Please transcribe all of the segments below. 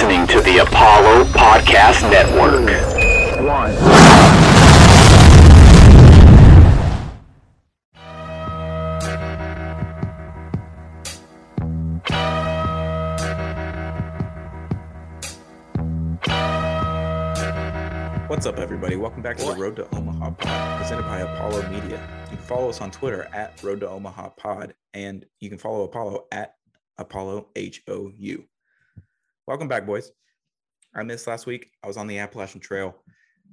listening to the Apollo Podcast Network. One. What's up, everybody? Welcome back to the Road to Omaha Pod, presented by Apollo Media. You can follow us on Twitter at Road to Omaha Pod, and you can follow Apollo at Apollo H O U. Welcome back, boys. I missed last week. I was on the Appalachian Trail.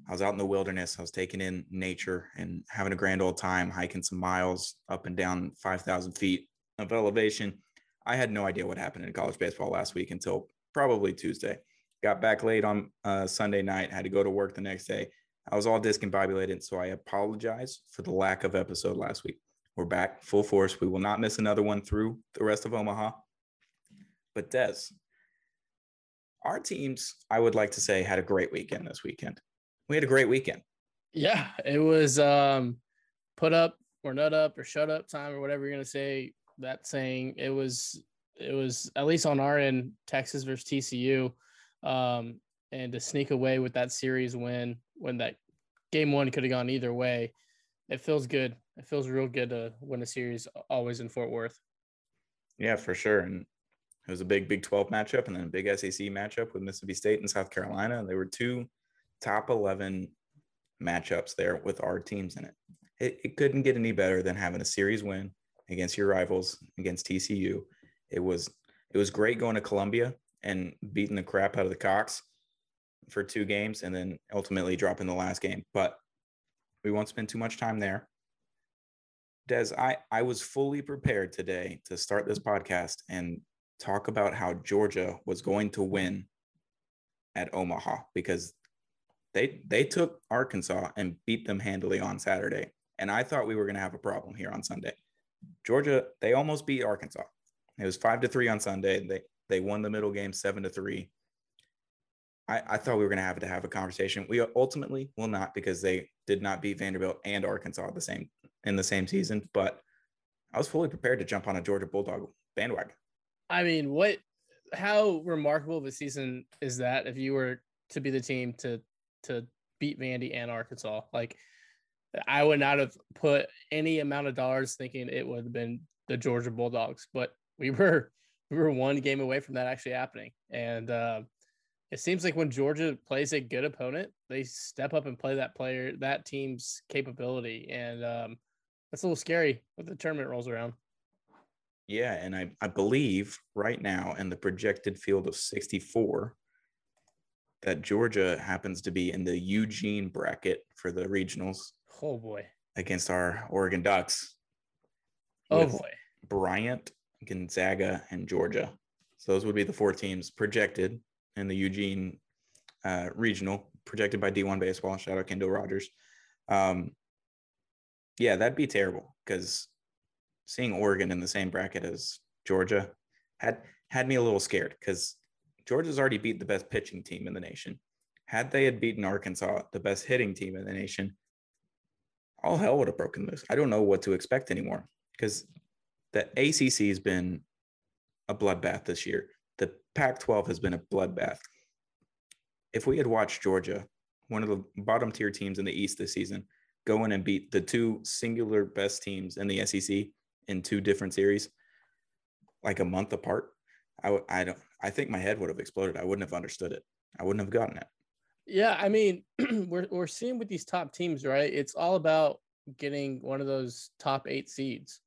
I was out in the wilderness. I was taking in nature and having a grand old time, hiking some miles up and down 5,000 feet of elevation. I had no idea what happened in college baseball last week until probably Tuesday. Got back late on uh, Sunday night, had to go to work the next day. I was all discombobulated, so I apologize for the lack of episode last week. We're back full force. We will not miss another one through the rest of Omaha. But Des, our teams, I would like to say, had a great weekend this weekend. We had a great weekend. Yeah, it was um, put up or nut up or shut up time or whatever you're gonna say. That saying it was it was at least on our end, Texas versus TCU um, and to sneak away with that series win when that game one could have gone either way. It feels good. It feels real good to win a series always in Fort Worth. Yeah, for sure. And it was a big Big 12 matchup and then a big SEC matchup with Mississippi State and South Carolina. And they were two top 11 matchups there with our teams in it. it. It couldn't get any better than having a series win against your rivals against TCU. It was it was great going to Columbia and beating the crap out of the Cocks for two games and then ultimately dropping the last game. But we won't spend too much time there. Des, I, I was fully prepared today to start this podcast and talk about how Georgia was going to win at Omaha because they they took Arkansas and beat them handily on Saturday. And I thought we were going to have a problem here on Sunday. Georgia, they almost beat Arkansas. It was five to three on Sunday. They they won the middle game seven to three. I, I thought we were going to have to have a conversation. We ultimately will not because they did not beat Vanderbilt and Arkansas the same in the same season. But I was fully prepared to jump on a Georgia Bulldog bandwagon. I mean, what? How remarkable of a season is that? If you were to be the team to to beat Vandy and Arkansas, like I would not have put any amount of dollars thinking it would have been the Georgia Bulldogs, but we were we were one game away from that actually happening. And uh, it seems like when Georgia plays a good opponent, they step up and play that player, that team's capability. And um, that's a little scary when the tournament rolls around. Yeah. And I, I believe right now in the projected field of 64, that Georgia happens to be in the Eugene bracket for the regionals. Oh boy. Against our Oregon Ducks. Oh boy. Bryant Gonzaga, and Georgia. So those would be the four teams projected in the Eugene uh, regional, projected by D1 Baseball. Shout out Kendall Rogers. Um, yeah, that'd be terrible because seeing Oregon in the same bracket as Georgia had had me a little scared because Georgia's already beat the best pitching team in the nation. Had they had beaten Arkansas, the best hitting team in the nation, all hell would have broken loose. I don't know what to expect anymore because the ACC has been a bloodbath this year. The Pac 12 has been a bloodbath. If we had watched Georgia, one of the bottom tier teams in the East this season, go in and beat the two singular best teams in the SEC in two different series, like a month apart, I, I don't, I think my head would have exploded. I wouldn't have understood it. I wouldn't have gotten it. Yeah. I mean, we're, we're seeing with these top teams, right? It's all about getting one of those top eight seeds.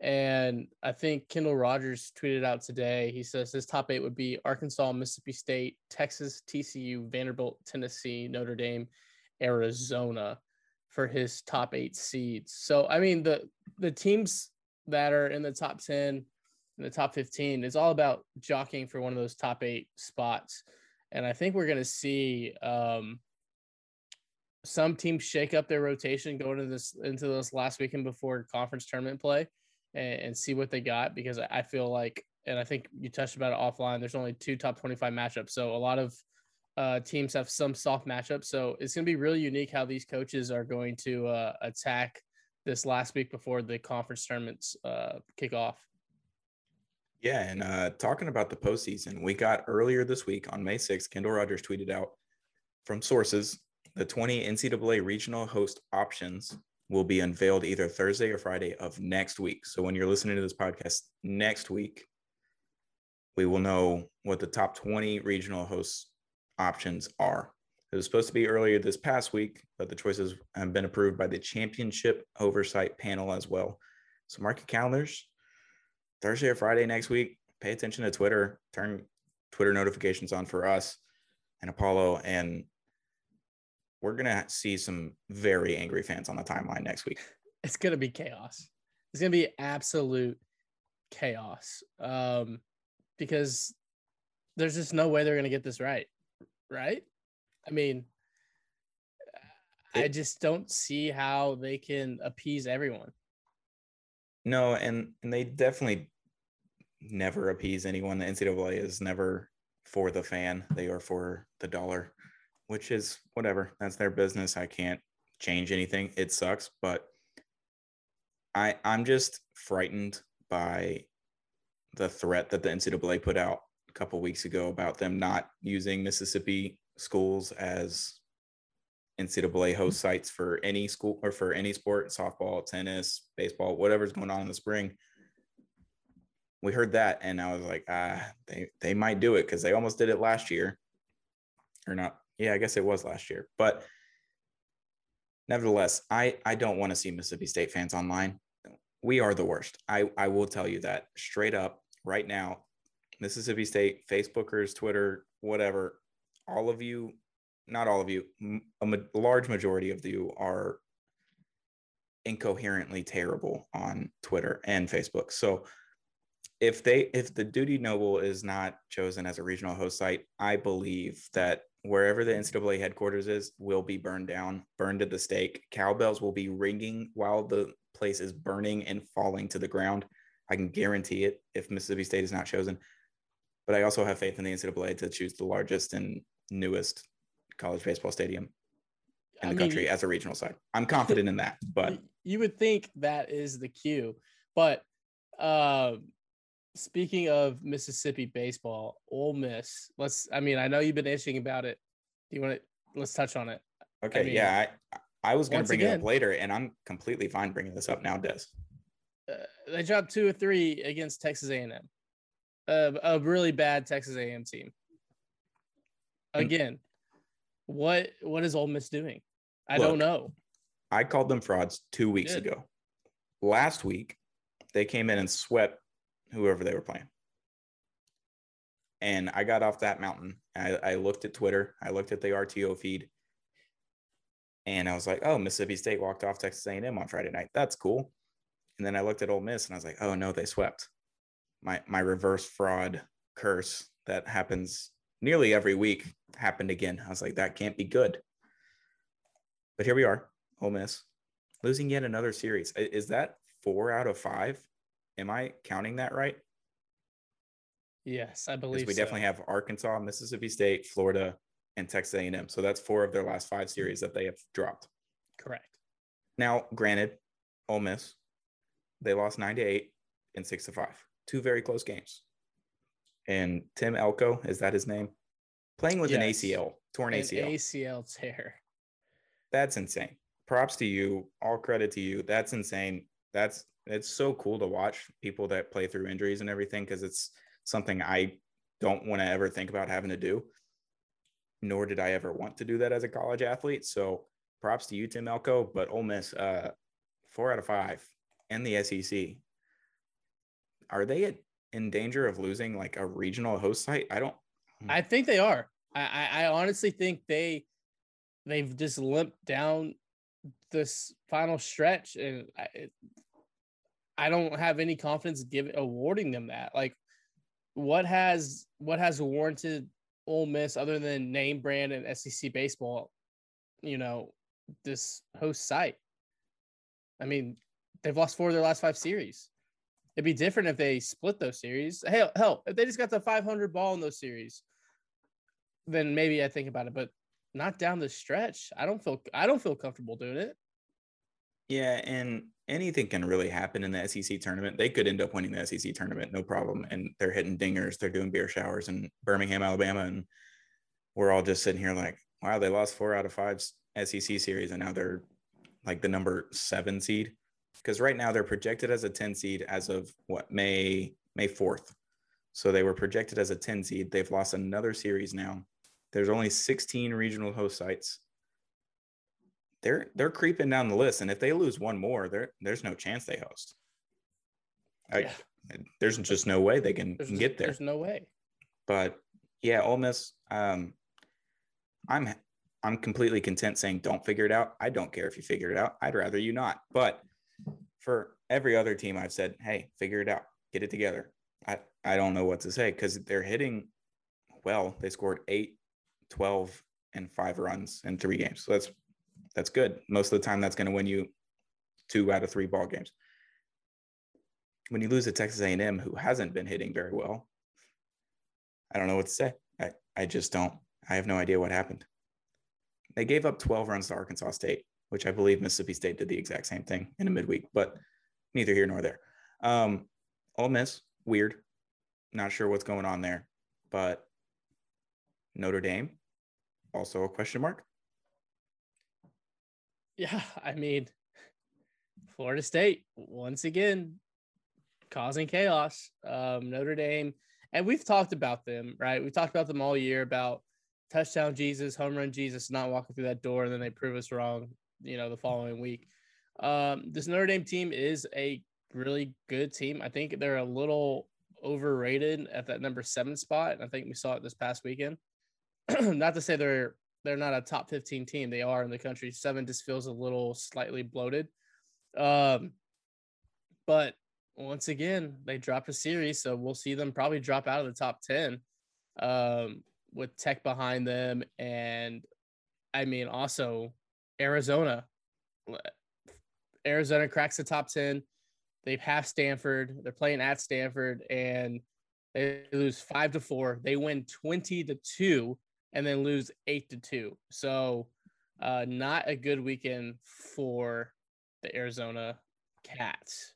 And I think Kendall Rogers tweeted out today. He says his top eight would be Arkansas, Mississippi State, Texas, TCU, Vanderbilt, Tennessee, Notre Dame, Arizona for his top eight seeds. So I mean the the teams that are in the top 10 in the top 15 it's all about jockeying for one of those top eight spots and i think we're going to see um, some teams shake up their rotation going into this into this last weekend before conference tournament play and, and see what they got because I feel like, and I think you touched about it offline. There's only two top 25 matchups, so a lot of uh, teams have some soft matchups. So it's going to be really unique how these coaches are going to uh, attack this last week before the conference tournaments uh, kick off. Yeah, and uh, talking about the postseason, we got earlier this week on May 6th, Kendall Rogers tweeted out from sources the 20 NCAA regional host options will be unveiled either Thursday or Friday of next week. So when you're listening to this podcast next week, we will know what the top 20 regional host options are. It was supposed to be earlier this past week, but the choices have been approved by the championship oversight panel as well. So mark your calendars. Thursday or Friday next week, pay attention to Twitter, turn Twitter notifications on for us and Apollo, and we're gonna see some very angry fans on the timeline next week. It's gonna be chaos. It's gonna be absolute chaos. Um, because there's just no way they're gonna get this right. Right? I mean, I just don't see how they can appease everyone. No, and and they definitely never appease anyone. The NCAA is never for the fan; they are for the dollar, which is whatever. That's their business. I can't change anything. It sucks, but I I'm just frightened by the threat that the NCAA put out a couple weeks ago about them not using Mississippi schools as NCAA host sites for any school or for any sport, softball, tennis, baseball, whatever's going on in the spring. We heard that, and I was like, ah, they they might do it because they almost did it last year, or not? Yeah, I guess it was last year. But nevertheless, I I don't want to see Mississippi State fans online. We are the worst. I I will tell you that straight up right now. Mississippi State Facebookers, Twitter, whatever, all of you not all of you, a ma- large majority of you are incoherently terrible on Twitter and Facebook. So if they if the Dudy Noble is not chosen as a regional host site, I believe that wherever the NCAA headquarters is will be burned down, burned at the stake. Cowbells will be ringing while the place is burning and falling to the ground. I can guarantee it if Mississippi State is not chosen. But I also have faith in the NCAA to choose the largest and newest college baseball stadium in the mean, country as a regional side. I'm confident in that, but you would think that is the cue. But uh, speaking of Mississippi baseball, Ole Miss. Let's. I mean, I know you've been itching about it. Do you want to? Let's touch on it. Okay. I mean, yeah. I, I was going to bring again, it up later, and I'm completely fine bringing this up now, Des. Uh, they dropped two or three against Texas A&M, uh, a really bad Texas A&M team. Again, what what is Ole Miss doing? I Look, don't know. I called them frauds two weeks ago. Last week, they came in and swept whoever they were playing. And I got off that mountain. I, I looked at Twitter. I looked at the RTO feed, and I was like, "Oh, Mississippi State walked off Texas A&M on Friday night. That's cool." And then I looked at Ole Miss, and I was like, "Oh no, they swept." My my reverse fraud curse that happens nearly every week happened again. I was like, that can't be good. But here we are, Ole Miss, losing yet another series. Is that four out of five? Am I counting that right? Yes, I believe we so. definitely have Arkansas, Mississippi State, Florida, and Texas A&M. So that's four of their last five series that they have dropped. Correct. Now, granted, Ole Miss, they lost nine to eight and six to five. Two very close games and Tim Elko, is that his name? Playing with yes. an ACL, torn an ACL. ACL tear. That's insane. Props to you. All credit to you. That's insane. That's it's so cool to watch people that play through injuries and everything because it's something I don't want to ever think about having to do. Nor did I ever want to do that as a college athlete. So props to you, Tim Elko. But Ole Miss, uh, four out of five and the SEC. Are they at in danger of losing like a regional host site? I don't. Hmm. I think they are. I, I honestly think they they've just limped down this final stretch, and I, I don't have any confidence giving awarding them that. Like, what has what has warranted Ole Miss other than name brand and SEC baseball? You know, this host site. I mean, they've lost four of their last five series. It'd be different if they split those series. Hell, hell, if they just got the 500 ball in those series, then maybe I think about it. But not down the stretch. I don't feel I don't feel comfortable doing it. Yeah, and anything can really happen in the SEC tournament. They could end up winning the SEC tournament, no problem. And they're hitting dingers, they're doing beer showers in Birmingham, Alabama, and we're all just sitting here like, wow, they lost four out of five SEC series, and now they're like the number seven seed. Because right now they're projected as a 10 seed as of what May May 4th. So they were projected as a 10 seed. They've lost another series now. There's only 16 regional host sites. They're they're creeping down the list, and if they lose one more, there there's no chance they host. Yeah. There's just no way they can There's, get there. There's no way. But yeah, Ole Miss. Um, I'm I'm completely content saying don't figure it out. I don't care if you figure it out. I'd rather you not. But for every other team, I've said, hey, figure it out, get it together. I I don't know what to say because they're hitting well. They scored eight, 12, and five runs in three games. So that's that's good. Most of the time, that's going to win you two out of three ball games. When you lose to Texas A&M, who hasn't been hitting very well, I don't know what to say. I, I just don't. I have no idea what happened. They gave up 12 runs to Arkansas State, which I believe Mississippi State did the exact same thing in a midweek, but neither here nor there. Um, Ole Miss, weird. Not sure what's going on there, but Notre Dame, also a question mark. Yeah, I mean, Florida State once again causing chaos. Um, Notre Dame, and we've talked about them, right? We've talked about them all year about touchdown Jesus, home run Jesus, not walking through that door, and then they prove us wrong. You know, the following week. Um, this Notre Dame team is a really good team. I think they're a little overrated at that number seven spot. I think we saw it this past weekend. not to say they're they're not a top 15 team. They are in the country. Seven just feels a little slightly bloated. Um, but once again, they dropped a series, so we'll see them probably drop out of the top 10 um, with Tech behind them. And I mean, also Arizona. Arizona cracks the top 10. They have Stanford. They're playing at Stanford and they lose five to four. They win 20 to two and then lose eight to two. So, uh, not a good weekend for the Arizona Cats.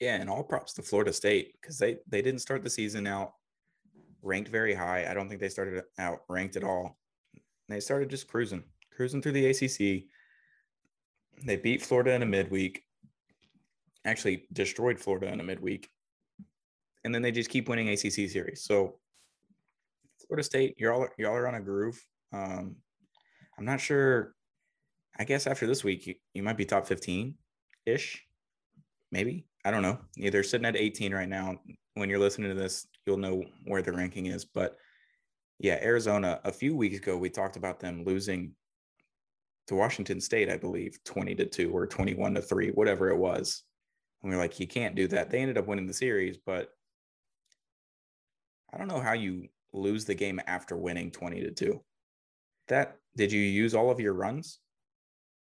Yeah, and all props to Florida State because they they didn't start the season out ranked very high. I don't think they started out ranked at all. They started just cruising, cruising through the ACC. They beat Florida in a midweek. Actually, destroyed Florida in a midweek, and then they just keep winning ACC series. So, Florida State, you're all y'all are on a groove. Um, I'm not sure. I guess after this week, you, you might be top 15 ish, maybe. I don't know. They're sitting at 18 right now. When you're listening to this, you'll know where the ranking is. But yeah, Arizona, a few weeks ago, we talked about them losing to Washington State, I believe, 20 to 2 or 21 to 3, whatever it was. And we are like, you can't do that. They ended up winning the series, but I don't know how you lose the game after winning 20 to 2. That did you use all of your runs?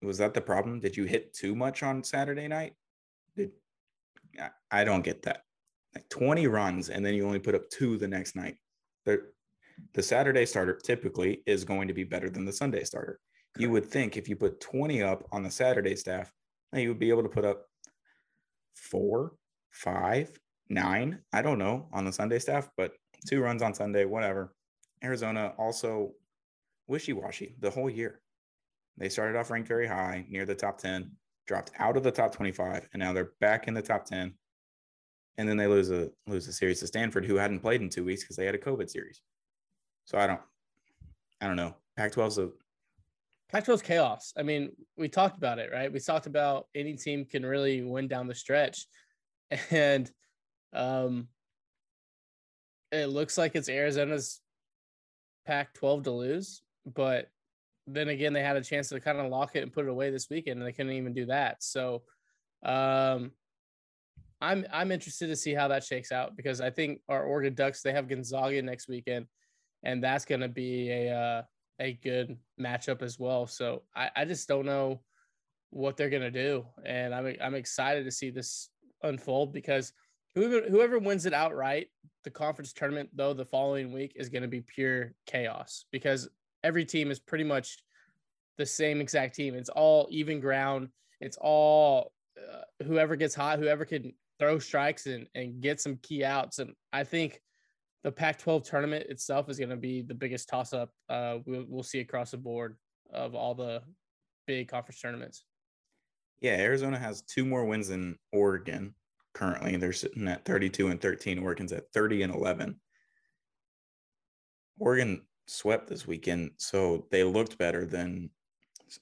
Was that the problem? Did you hit too much on Saturday night? Did I- don't get that. Like 20 runs and then you only put up two the next night. The the Saturday starter typically is going to be better than the Sunday starter. You would think if you put 20 up on the Saturday staff, you would be able to put up four, five, nine, I don't know, on the Sunday staff, but two runs on Sunday, whatever. Arizona also wishy-washy the whole year. They started off ranked very high, near the top 10, dropped out of the top 25, and now they're back in the top 10. And then they lose a lose a series to Stanford, who hadn't played in two weeks because they had a COVID series. So I don't, I don't know. Pac-12's a Pac-12's chaos. I mean, we talked about it, right? We talked about any team can really win down the stretch, and um, it looks like it's Arizona's Pac-12 to lose. But then again, they had a chance to kind of lock it and put it away this weekend, and they couldn't even do that. So, um, I'm I'm interested to see how that shakes out because I think our Oregon Ducks they have Gonzaga next weekend, and that's going to be a uh, a good matchup as well. So I, I just don't know what they're gonna do, and I'm I'm excited to see this unfold because whoever whoever wins it outright, the conference tournament though the following week is going to be pure chaos because every team is pretty much the same exact team. It's all even ground. It's all uh, whoever gets hot, whoever can throw strikes and, and get some key outs. And I think the Pac 12 tournament itself is going to be the biggest toss up uh, we'll, we'll see across the board of all the big conference tournaments. Yeah, Arizona has two more wins than Oregon currently. They're sitting at 32 and 13. Oregon's at 30 and 11. Oregon swept this weekend, so they looked better than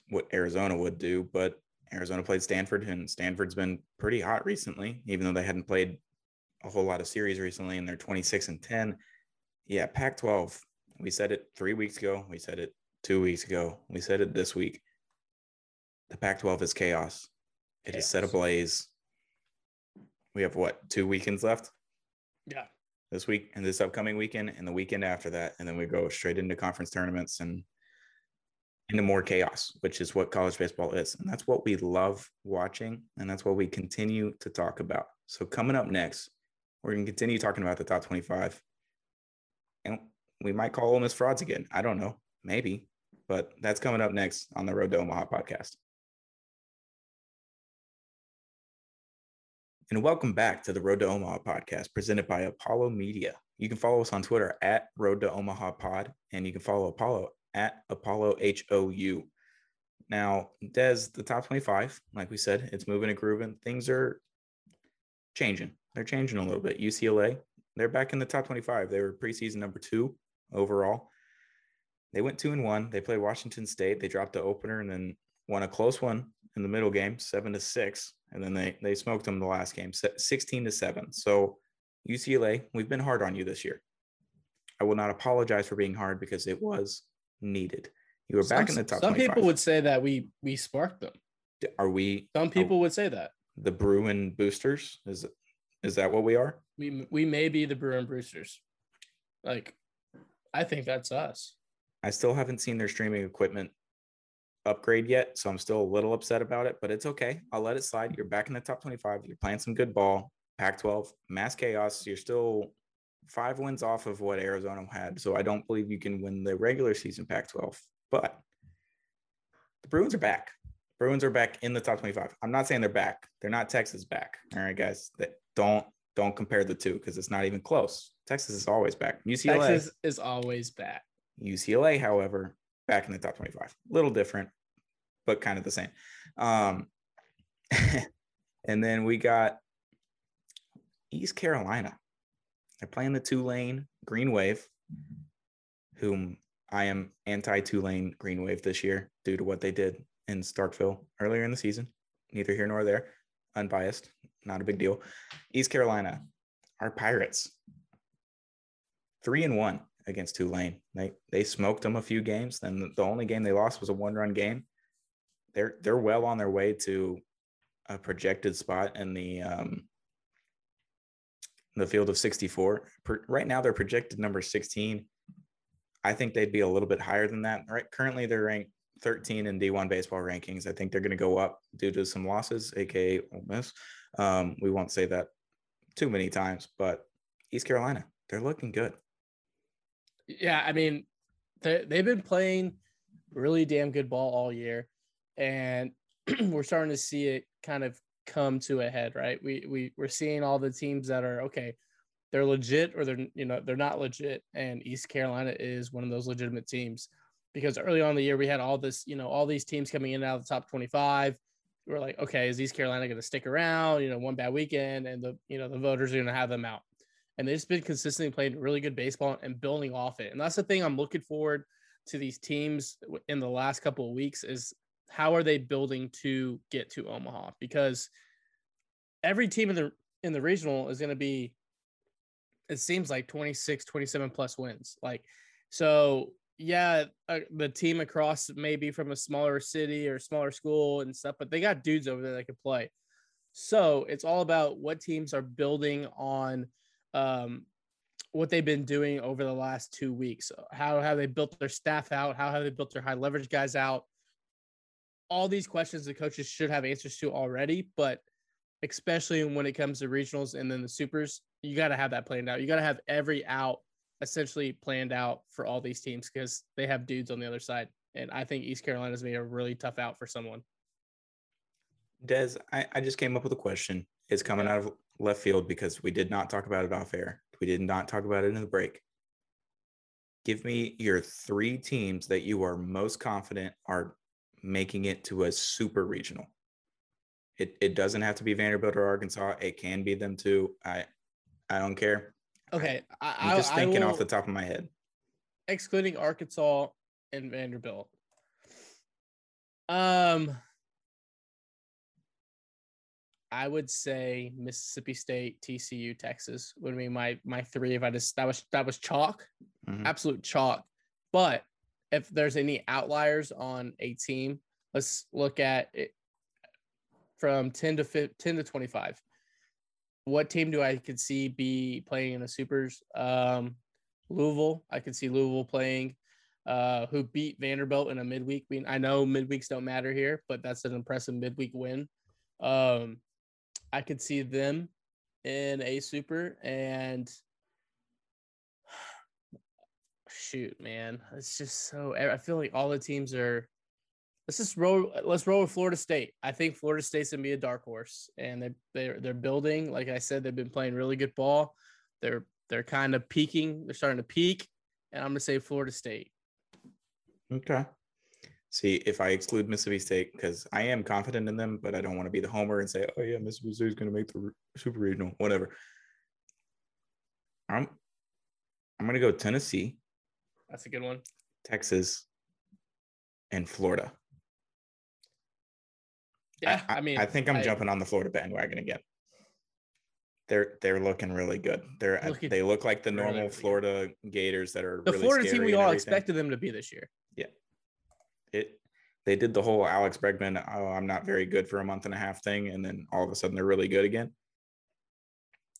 what Arizona would do, but Arizona played Stanford, and Stanford's been pretty hot recently, even though they hadn't played a whole lot of series recently, and they're 26 and 10. Yeah, Pac 12, we said it three weeks ago. We said it two weeks ago. We said it this week. The Pac 12 is chaos. It chaos. is set ablaze. We have what, two weekends left? Yeah. This week and this upcoming weekend, and the weekend after that. And then we go straight into conference tournaments and into more chaos, which is what college baseball is. And that's what we love watching. And that's what we continue to talk about. So, coming up next, we're going to continue talking about the top 25. And we might call them as frauds again. I don't know. Maybe. But that's coming up next on the Road to Omaha podcast. And welcome back to the Road to Omaha podcast presented by Apollo Media. You can follow us on Twitter at Road to Omaha Pod, and you can follow Apollo at Apollo HOU. Now, Des, the top 25, like we said, it's moving and grooving. Things are changing. They're changing a little bit. UCLA, they're back in the top 25. They were preseason number two overall. They went two and one. They played Washington State. They dropped the opener and then won a close one in the middle game, seven to six. And then they they smoked them the last game, 16 to seven. So UCLA, we've been hard on you this year. I will not apologize for being hard because it was needed. You were some, back in the top. Some 25. people would say that we we sparked them. Are we? Some people would say that the Bruin boosters is is that what we are? We we may be the Bruin Brewsters. Like, I think that's us. I still haven't seen their streaming equipment upgrade yet, so I'm still a little upset about it. But it's okay. I'll let it slide. You're back in the top 25. You're playing some good ball. Pac-12, mass chaos. You're still five wins off of what Arizona had. So I don't believe you can win the regular season Pac 12. But the Bruins are back. Bruins are back in the top 25. I'm not saying they're back. They're not Texas back. All right, guys. Don't don't compare the two because it's not even close. Texas is always back. UCLA Texas is always back. UCLA, however, back in the top 25. Little different, but kind of the same. Um, and then we got East Carolina. They're playing the Tulane Green Wave, whom I am anti Tulane Green Wave this year due to what they did in Starkville earlier in the season. Neither here nor there. Unbiased, not a big deal. East Carolina, our Pirates, three and one against Tulane. They they smoked them a few games. Then the only game they lost was a one run game. They're they're well on their way to a projected spot in the um, the field of 64. right now, they're projected number 16. I think they'd be a little bit higher than that. Right, currently they're ranked 13 in D1 baseball rankings. I think they're going to go up due to some losses, aka Ole Miss. Um, we won't say that too many times, but East Carolina, they're looking good. Yeah, I mean, they they've been playing really damn good ball all year, and we're starting to see it kind of come to a head, right? We we we're seeing all the teams that are okay, they're legit or they're you know they're not legit, and East Carolina is one of those legitimate teams because early on in the year we had all this you know all these teams coming in out of the top 25 we're like okay is east carolina going to stick around you know one bad weekend and the you know the voters are going to have them out? And they've just been consistently playing really good baseball and building off it. And that's the thing i'm looking forward to these teams in the last couple of weeks is how are they building to get to Omaha? Because every team in the in the regional is going to be it seems like 26 27 plus wins like so yeah uh, the team across maybe from a smaller city or smaller school and stuff but they got dudes over there that can play. So it's all about what teams are building on um, what they've been doing over the last two weeks. How have they built their staff out how have they built their high leverage guys out. All these questions the coaches should have answers to already, but especially when it comes to regionals and then the supers, you got to have that planned out. You got to have every out essentially planned out for all these teams because they have dudes on the other side. And I think East Carolina's made a really tough out for someone. Des, I, I just came up with a question. It's coming out of left field because we did not talk about it off air. We did not talk about it in the break. Give me your three teams that you are most confident are making it to a super regional. It, it doesn't have to be Vanderbilt or Arkansas. It can be them too. I I don't care. Okay, I, I'm I, just I thinking will, off the top of my head. excluding Arkansas and Vanderbilt. Um, I would say Mississippi State, TCU, Texas would be my my three. If I just that was that was chalk, Mhm. absolute chalk. But if there's any outliers on a team, let's look at it from 10 to 15, 10 to 25. What team do I could see be playing in the supers? Um, Louisville. I could see Louisville playing. Uh, who beat Vanderbilt in a midweek? I mean, I know midweeks don't matter here, but that's an impressive midweek win. Um, I could see them in a super and shoot, man, it's just so. I feel like all the teams are. Let's just roll. Let's roll with Florida State. I think Florida State's gonna be a dark horse, and they they're they're building. Like I said, they've been playing really good ball. They're they're kind of peaking. They're starting to peak, and I'm gonna say Florida State. Okay. See, if I exclude Mississippi State, because I am confident in them, but I don't want to be the homer and say, "Oh yeah, Mississippi State's going to make the super regional," whatever. I'm, I'm going to go Tennessee, That's a good one. Texas, and Florida. Yeah, I, mean, I think I'm I- jumping on the Florida bandwagon again. They're they're looking really good. They're Looking they look like the normal really. Florida Gators that are The really Florida team we all everything. expected them to be this year. Yeah, it they did the whole Alex Bregman, oh, I'm not very good for a month and a half thing, and then all of a sudden they're really good again.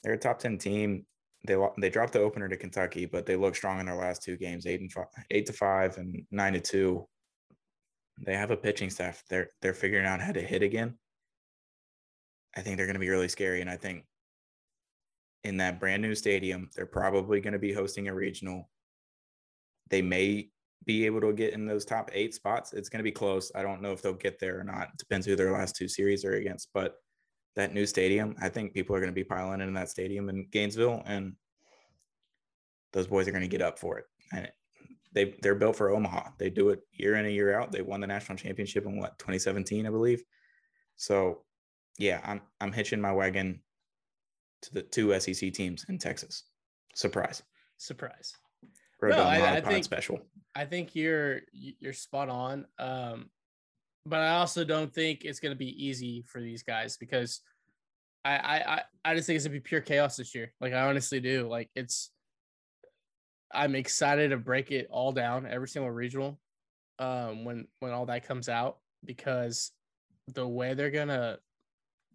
They're a top ten team. They they dropped the opener to Kentucky, but they look strong in their last two games, eight and five, eight to five, and nine to two. They have a pitching staff. They're they're figuring out how to hit again. I think they're going to be really scary, and I think in that brand new stadium, they're probably going to be hosting a regional. They may be able to get in those top eight spots. It's going to be close. I don't know if they'll get there or not. It depends who their last two series are against. But that new stadium, I think people are going to be piling in that stadium in Gainesville, and those boys are going to get up for it. And they they're built for Omaha. They do it year in and year out. They won the national championship in what 2017, I believe. So, yeah, I'm I'm hitching my wagon to the two SEC teams in Texas. Surprise. Surprise. Road No, I- I think- special. I think you're you're spot on. Um, but I also don't think it's going to be easy for these guys because I, I I I just think it's gonna be pure chaos this year. Like I honestly do. Like it's I'm excited to break it all down every single regional um when when all that comes out because the way they're gonna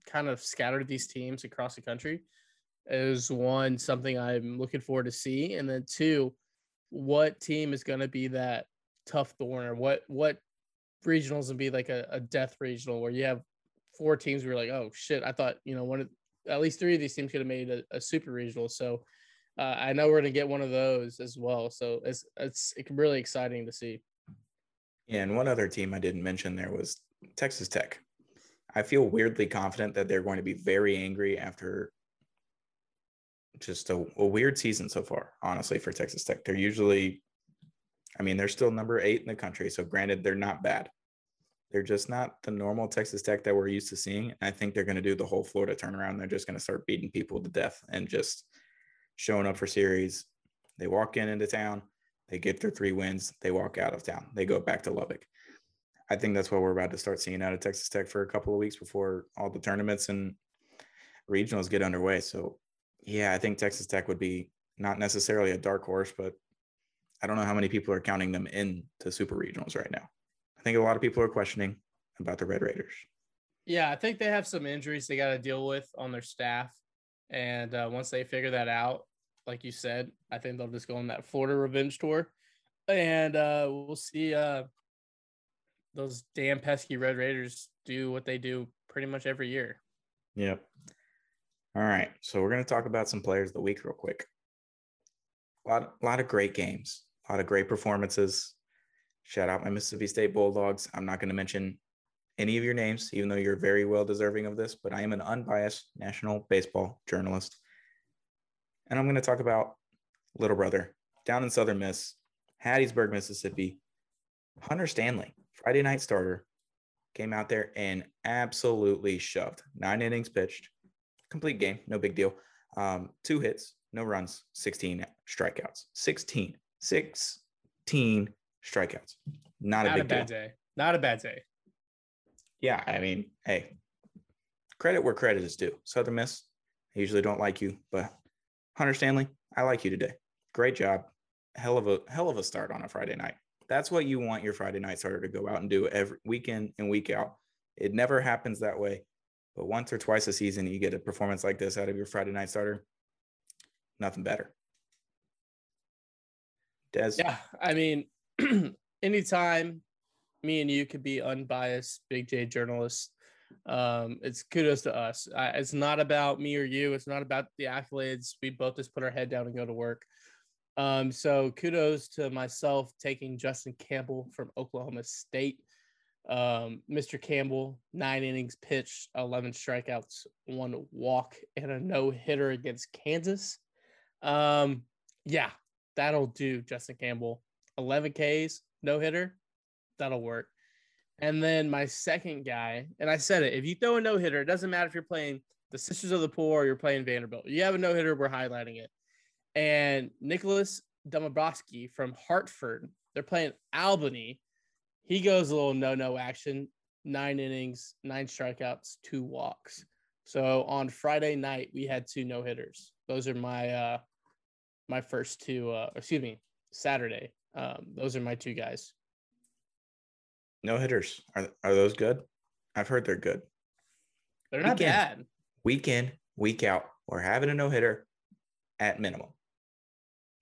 kind of scatter these teams across the country is one something I'm looking forward to see and then two what team is to be that tough thorn or what what regionals and be like a, a death regional where you have four teams where you're like oh shit i thought you know one of at least three of these teams could have made a, a super regional. So uh, i know we're going to get one of those as well so it's it's it's really exciting to see Yeah, and one other team I didn't mention there was Texas Tech. I feel weirdly confident that they're going to be very angry after just a, a weird season so far, honestly, for Texas Tech. They're usually, I mean, they're still number eight in the country. So, granted, they're not bad. They're just not the normal Texas Tech that we're used to seeing. I think they're going to do the whole Florida turnaround. They're just going to start beating people to death and just showing up for series. They walk in into town, they get their three wins, they walk out of town, they go back to Lubbock. I think that's what we're about to start seeing out of Texas Tech for a couple of weeks before all the tournaments and regionals get underway. So, yeah, I think Texas Tech would be not necessarily a dark horse, but I don't know how many people are counting them in to super regionals right now. I think a lot of people are questioning about the Red Raiders. yeah i think they have some injuries they got to deal with on their staff and uh, once they figure that out like you said i think they'll just go on that florida revenge tour and uh, we'll see uh, those damn pesky red raiders do what they do pretty much every year Yep. All right. So we're going to talk about some players of the week real quick. A lot, a lot of great games, a lot of great performances. Shout out my Mississippi State Bulldogs. I'm not going to mention any of your names, even though you're very well deserving of this, but I am an unbiased national baseball journalist. And I'm going to talk about little brother down in Southern Miss, Hattiesburg, Mississippi. Hunter Stanley, Friday night starter, came out there and absolutely shoved. Nine innings pitched, complete game, no big deal. Um, two hits, no runs, 16 strikeouts. 16, 16 strikeouts. Not, Not a a big bad deal. day. Not a bad day. Yeah, I mean, hey, credit where credit is due. Southern Miss, I usually don't like you, but Hunter Stanley, I like you today. Great job. Hell of a hell of a start on a Friday night. That's what you want your Friday night starter to go out and do every weekend and week out. It never happens that way, but once or twice a season, you get a performance like this out of your Friday night starter. Nothing better. Des, Yeah, I mean, anytime me and you could be unbiased Big J journalists, um, it's kudos to us. I, it's not about me or you. It's not about the accolades. We both just put our head down and go to work. Um, so kudos to myself taking Justin Campbell from Oklahoma State. Um, Mr. Campbell, nine innings pitched, 11 strikeouts, one walk, and a no hitter against Kansas. Um, yeah, that'll do, Justin Campbell. 11 Ks, no hitter, that'll work. And then my second guy, and I said it, if you throw a no hitter, it doesn't matter if you're playing the Sisters of the Poor or you're playing Vanderbilt. You have a no hitter, we're highlighting it. And Nicholas Dombrowski from Hartford, they're playing Albany. He goes a little no no action, nine innings, nine strikeouts, two walks. So on Friday night, we had two no hitters. Those are my uh my first two uh excuse me, Saturday. Um, those are my two guys. No hitters. Are, are those good? I've heard they're good. They're not Weekend. bad. week in, week out, we're having a no hitter at minimum.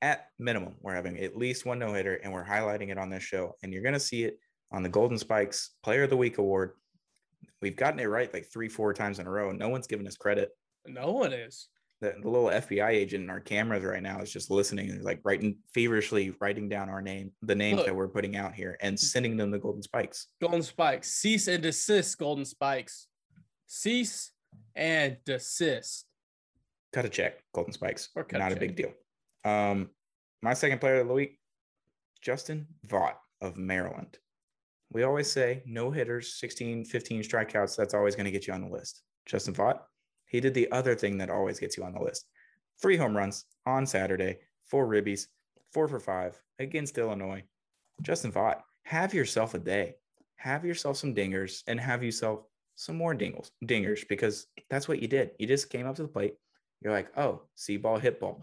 At minimum, we're having at least one no hitter, and we're highlighting it on this show. And you're going to see it on the Golden Spikes Player of the Week award. We've gotten it right like three, four times in a row. No one's giving us credit. No one is. The, the little FBI agent in our cameras right now is just listening and like writing feverishly writing down our name, the names Look. that we're putting out here, and sending them the Golden Spikes. Golden Spikes. Cease and desist, Golden Spikes. Cease and desist. cut a check, Golden Spikes. Or a Not a check. big deal. Um, my second player of the week, Justin Vaught of Maryland. We always say no hitters, 16, 15 strikeouts. That's always going to get you on the list. Justin Vaught, he did the other thing that always gets you on the list. Three home runs on Saturday, four ribbies, four for five against Illinois. Justin Vaught, have yourself a day. Have yourself some dingers and have yourself some more dingles, dingers, because that's what you did. You just came up to the plate. You're like, oh, see ball, hit ball.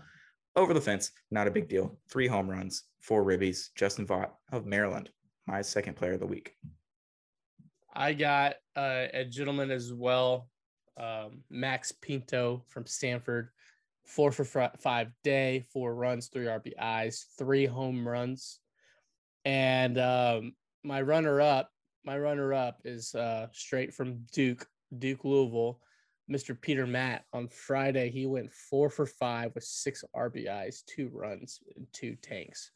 Over the fence, not a big deal. Three home runs, four ribbies. Justin Vaught of Maryland, my second player of the week. I got uh, a gentleman as well, um, Max Pinto from Stanford, four for five day, four runs, three RBIs, three home runs, and um, my runner up, my runner up is uh, straight from Duke, Duke Louisville, Mr. Peter Matt. On Friday, he went four for five with six RBIs, two runs, and two tanks.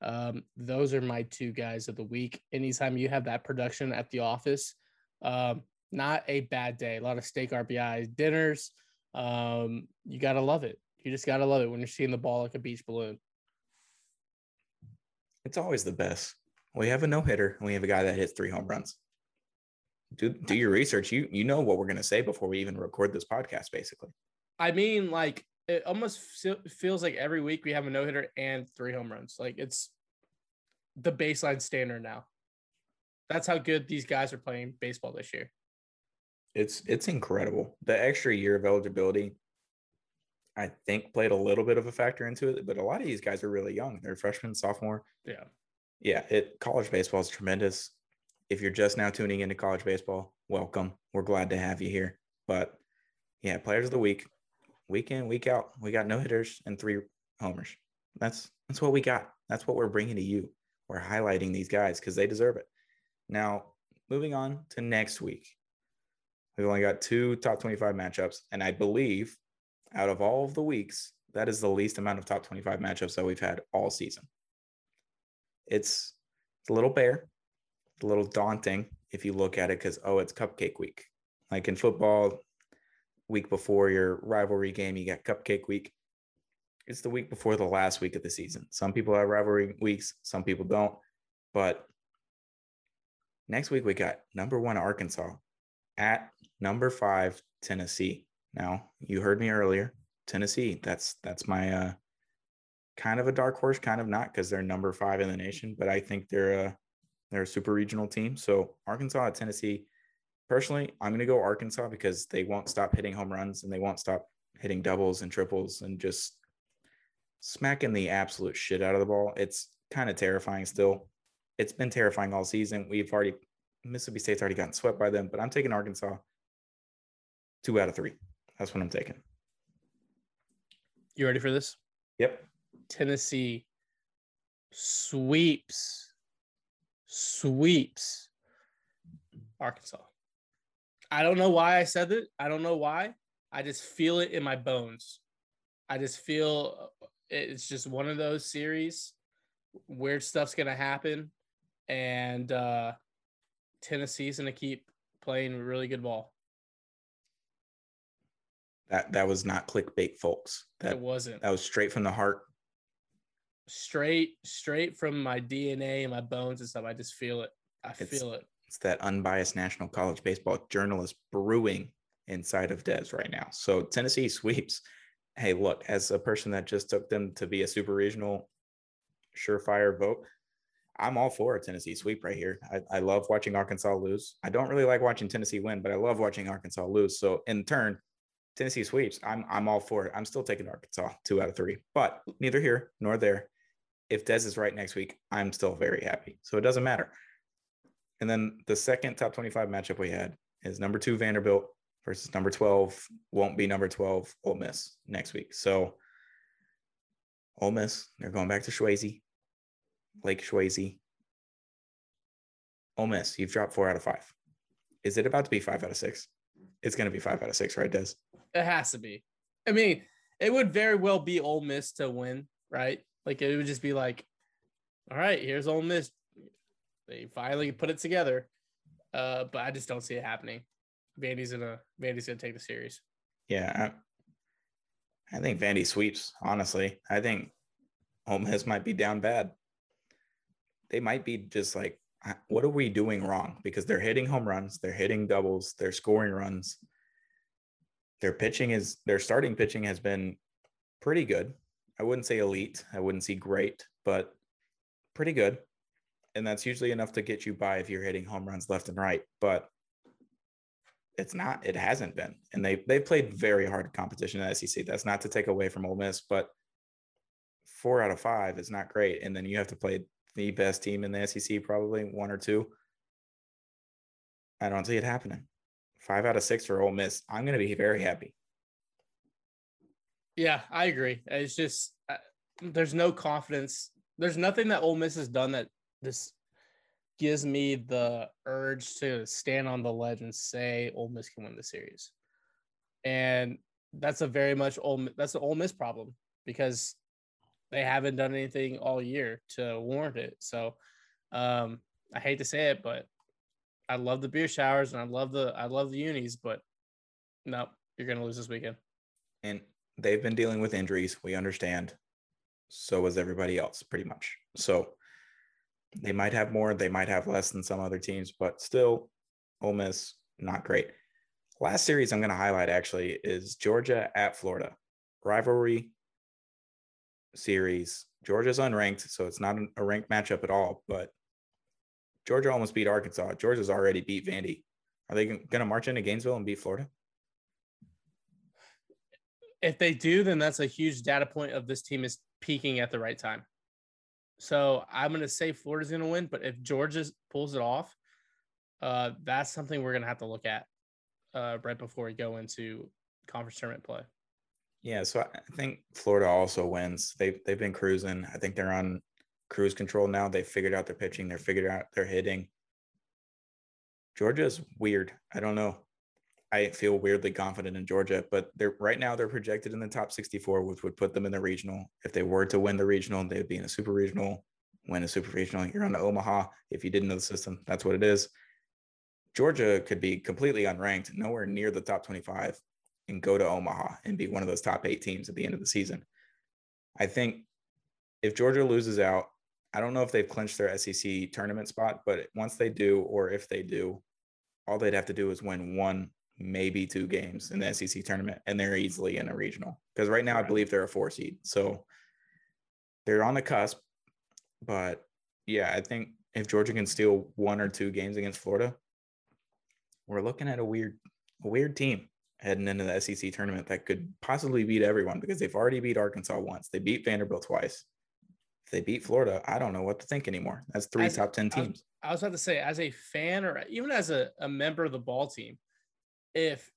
Um, those are my two guys of the week. Anytime you have that production at the office, um, not a bad day. A lot of steak RBIs, dinners. Um, you gotta love it. You just gotta love it when you're seeing the ball like a beach balloon. It's always the best. We have a no hitter and we have a guy that hits three home runs. Do do your research. You you know what we're gonna say before we even record this podcast, basically. I mean, like it almost feels like every week we have a no hitter and three home runs. Like it's the baseline standard now. That's how good these guys are playing baseball this year. It's it's incredible. The extra year of eligibility, I think, played a little bit of a factor into it. But a lot of these guys are really young. They're freshmen, sophomore. Yeah. Yeah, it college baseball is tremendous. If you're just now tuning into college baseball, welcome. We're glad to have you here. But yeah, players of the week, week in, week out, we got no hitters and three homers. That's that's what we got. That's what we're bringing to you. We're highlighting these guys because they deserve it. Now, moving on to next week, we've only got two top 25 matchups, and I believe out of all of the weeks, that is the least amount of top 25 matchups that we've had all season. It's, it's a little bare, a little daunting, if you look at it because oh, it's cupcake week. Like in football, week before your rivalry game, you got cupcake week. It's the week before the last week of the season. Some people have rivalry weeks, some people don't. But next week we got number one Arkansas at number five Tennessee. Now you heard me earlier, Tennessee. That's that's my uh, kind of a dark horse, kind of not because they're number five in the nation, but I think they're a they're a super regional team. So Arkansas at Tennessee. Personally, I'm going to go Arkansas because they won't stop hitting home runs and they won't stop hitting doubles and triples and just smacking the absolute shit out of the ball. It's kind of terrifying still. It's been terrifying all season. We've already Mississippi State's already gotten swept by them, but I'm taking Arkansas two out of three. That's what I'm taking. You ready for this? Yep. Tennessee sweeps, sweeps Arkansas. I don't know why I said it. I don't know why. I just feel it in my bones. I just feel it's just one of those series. Weird stuff's gonna happen, and uh, Tennessee's gonna keep playing really good ball. That that was not clickbait, folks. That it wasn't that was straight from the heart. straight, straight from my DNA and my bones and stuff. I just feel it. I It's- feel it. It's that unbiased National College Baseball journalist brewing inside of Dez right now. So Tennessee sweeps. Hey, look, as a person that just took them to be a super regional surefire vote, I'm all for a Tennessee sweep right here. I, I love watching Arkansas lose. I don't really like watching Tennessee win, but I love watching Arkansas lose. So in turn, Tennessee sweeps. I'm I'm all for it. I'm still taking Arkansas two out of three, but neither here nor there. If Dez is right next week, I'm still very happy. So it doesn't matter. And then the second top 25 matchup we had is number two Vanderbilt versus number 12. Won't be number 12 Ole Miss next week. So Ole Miss, they're going back to Swayze, Lake Swayze. Ole Miss, you've dropped four out of five. Is it about to be five out of six? It's going to be five out of six, right, Dez? It has to be. I mean, it would very well be Ole Miss to win, right? Like it would just be like, all right, here's Ole Miss. They finally put it together. Uh, but I just don't see it happening. Vandy's gonna Vandy's gonna take the series. Yeah, I, I think Vandy sweeps. Honestly, I think Ole Miss might be down bad. They might be just like, "Uh, what are we doing wrong? Because they're hitting home runs, they're hitting doubles, they're scoring runs. Their pitching is their starting pitching has been pretty good. I wouldn't say elite. I wouldn't say great, but pretty good. And that's usually enough to get you by if you're hitting home runs left and right. But it's not. It hasn't been, and they they played very hard competition in the SEC. That's not to take away from Ole Miss, but four out of five is not great. And then you have to play the best team in the SEC, probably one or two. I don't see it happening. Five out of six for Ole Miss. I'm going to be very happy. Yeah, I agree. It's just uh, there's no confidence. There's nothing that Ole Miss has done that this gives me the urge to stand on the ledge and say Ole Miss can win the series. And that's a very much Ole that's an Ole Miss problem because they haven't done anything all year to warrant it. So um, I hate to say it, but I love the beer showers and I love the I love the unis, but no, you're gonna lose this weekend. And they've been dealing with injuries. We understand. So was everybody else, pretty much. So they might have more, they might have less than some other teams, but still, Ole Miss, not great. Last series I'm going to highlight actually is Georgia at Florida. Rivalry series. Georgia's unranked, so it's not a ranked matchup at all, but Georgia almost beat Arkansas. Georgia's already beat Vandy. Are they going to march into Gainesville and beat Florida? if they do, then that's a huge data point of this team is peaking at the right time. So I'm gonna say Florida's gonna win, but if Georgia pulls it off, uh, that's something we're gonna have to look at uh, right before we go into conference tournament play. Yeah, so I think Florida also wins. They've they've been cruising. I think they're on cruise control now. They've figured out their pitching. They're figured out their hitting. Georgia's weird. I don't know. I feel weirdly confident in Georgia, but they're right now they're projected in the top 64, which would put them in the regional. If they were to win the regional, they would be in a super regional. Win a super regional, you're on to Omaha. If you didn't know the system, that's what it is. Georgia could be completely unranked, nowhere near the top 25, and go to Omaha and be one of those top eight teams at the end of the season. I think if Georgia loses out, I don't know if they've clinched their SEC tournament spot, but once they do, or if they do, all they'd have to do is win one, maybe two games in the SEC tournament, and they're easily in a regional. Because right now, I believe they're a four seed. So they're on the cusp. But yeah, I think if Georgia can steal one or two games against Florida, we're looking at a weird, a weird team heading into the SEC tournament that could possibly beat everyone because they've already beat Arkansas once. They beat Vanderbilt twice. If they beat Florida, I don't know what to think anymore. That's three As- top 10 I was- teams. I was about to say, as a fan or even as a, a member of the ball team, if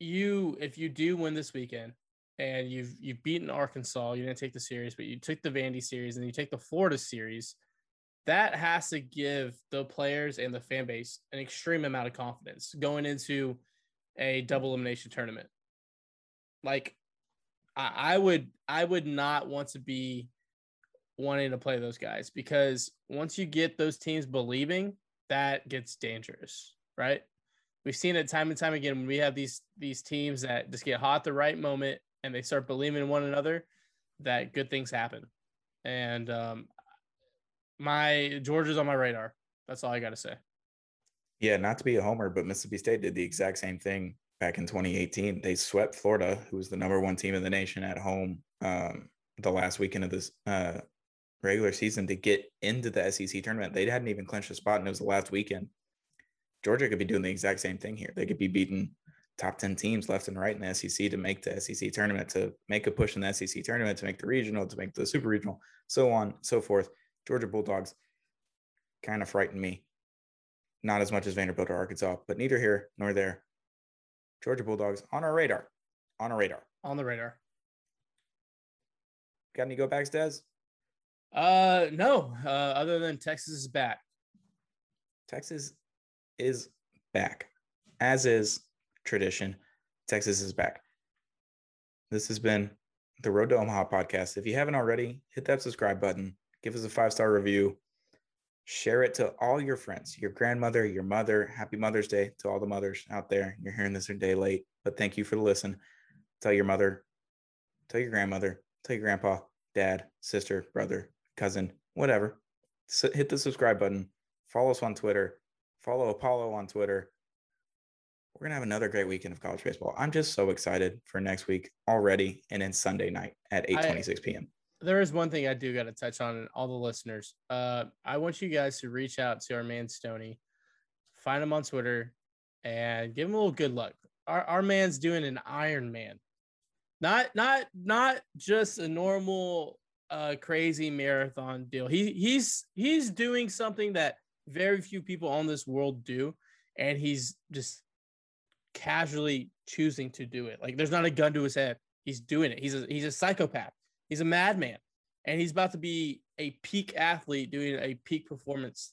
you if you do win this weekend and you've you've beaten Arkansas, you didn't take the series, but you took the Vandy series and you take the Florida series, that has to give the players and the fan base an extreme amount of confidence going into a double elimination tournament. Like I, I would I would not want to be wanting to play those guys because once you get those teams believing, that gets dangerous, right? We've seen it time and time again when we have these these teams that just get hot the right moment and they start believing in one another, that good things happen. And um, my Georgia's on my radar. That's all I got to say. Yeah, not to be a homer, but Mississippi State did the exact same thing back in 2018. They swept Florida, who was the number one team in the nation at home um, the last weekend of this uh, regular season to get into the SEC tournament. They hadn't even clinched a spot, and it was the last weekend. Georgia could be doing the exact same thing here. They could be beating top 10 teams left and right in the SEC to make the SEC tournament, to make a push in the SEC tournament, to make the regional, to make the super regional, so on, so forth. Georgia Bulldogs kind of frighten me. Not as much as Vanderbilt or Arkansas, but neither here nor there. Georgia Bulldogs on our radar. On our radar. On the radar. Got any go backs, Dez? Uh, no. Uh, other than Texas is back. Texas is back, as is tradition. Texas is back. This has been the Road to Omaha podcast. If you haven't already, hit that subscribe button, give us a five star review, share it to all your friends, your grandmother, your mother. Happy Mother's Day to all the mothers out there. You're hearing this a day late, but thank you for the listen. Tell your mother, tell your grandmother, tell your grandpa, dad, sister, brother, cousin, whatever. Hit the subscribe button. Follow us on Twitter. Follow Apollo on Twitter. We're going to have another great weekend of college baseball. I'm just so excited for next week already and then Sunday night at 8:26 p.m. There is one thing I do got to touch on, and all the listeners. Uh, I want you guys to reach out to our man Stoney, find him on Twitter, and give him a little good luck. Our our man's doing an Iron Man, not not not just a normal uh crazy marathon deal. He he's he's doing something that very few people on this world do, and he's just casually choosing to do it. Like there's not a gun to his head. He's doing it. He's a he's a psychopath. He's a madman, and he's about to be a peak athlete doing a peak performance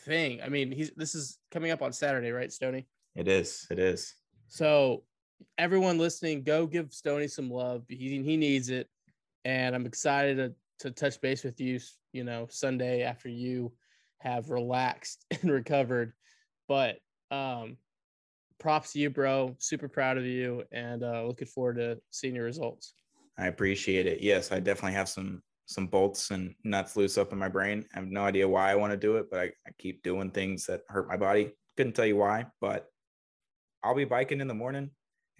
thing. I mean, he's this is coming up on Saturday, right, Stoney? It is. It is. So everyone listening, go give Stoney some love. He he needs it, and I'm excited to to touch base with you. You know, Sunday after you have relaxed and recovered. But um, props to you, bro. Super proud of you, and uh, looking forward to seeing your results. I appreciate it. Yes, I definitely have some some bolts and nuts loose up in my brain. I have no idea why I want to do it, but I, I keep doing things that hurt my body. Couldn't tell you why, but I'll be biking in the morning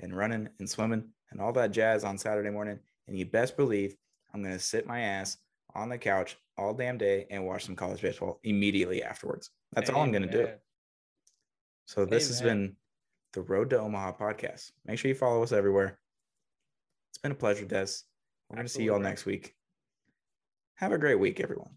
and running and swimming and all that jazz on Saturday morning. And you best believe I'm going to sit my ass on the couch all damn day and watch some college baseball immediately afterwards. That's all I'm going to do. So this has been the Road to Omaha podcast. Make sure you follow us everywhere. It's been a pleasure, Dez. We're going to see you all next week. Have a great week, everyone.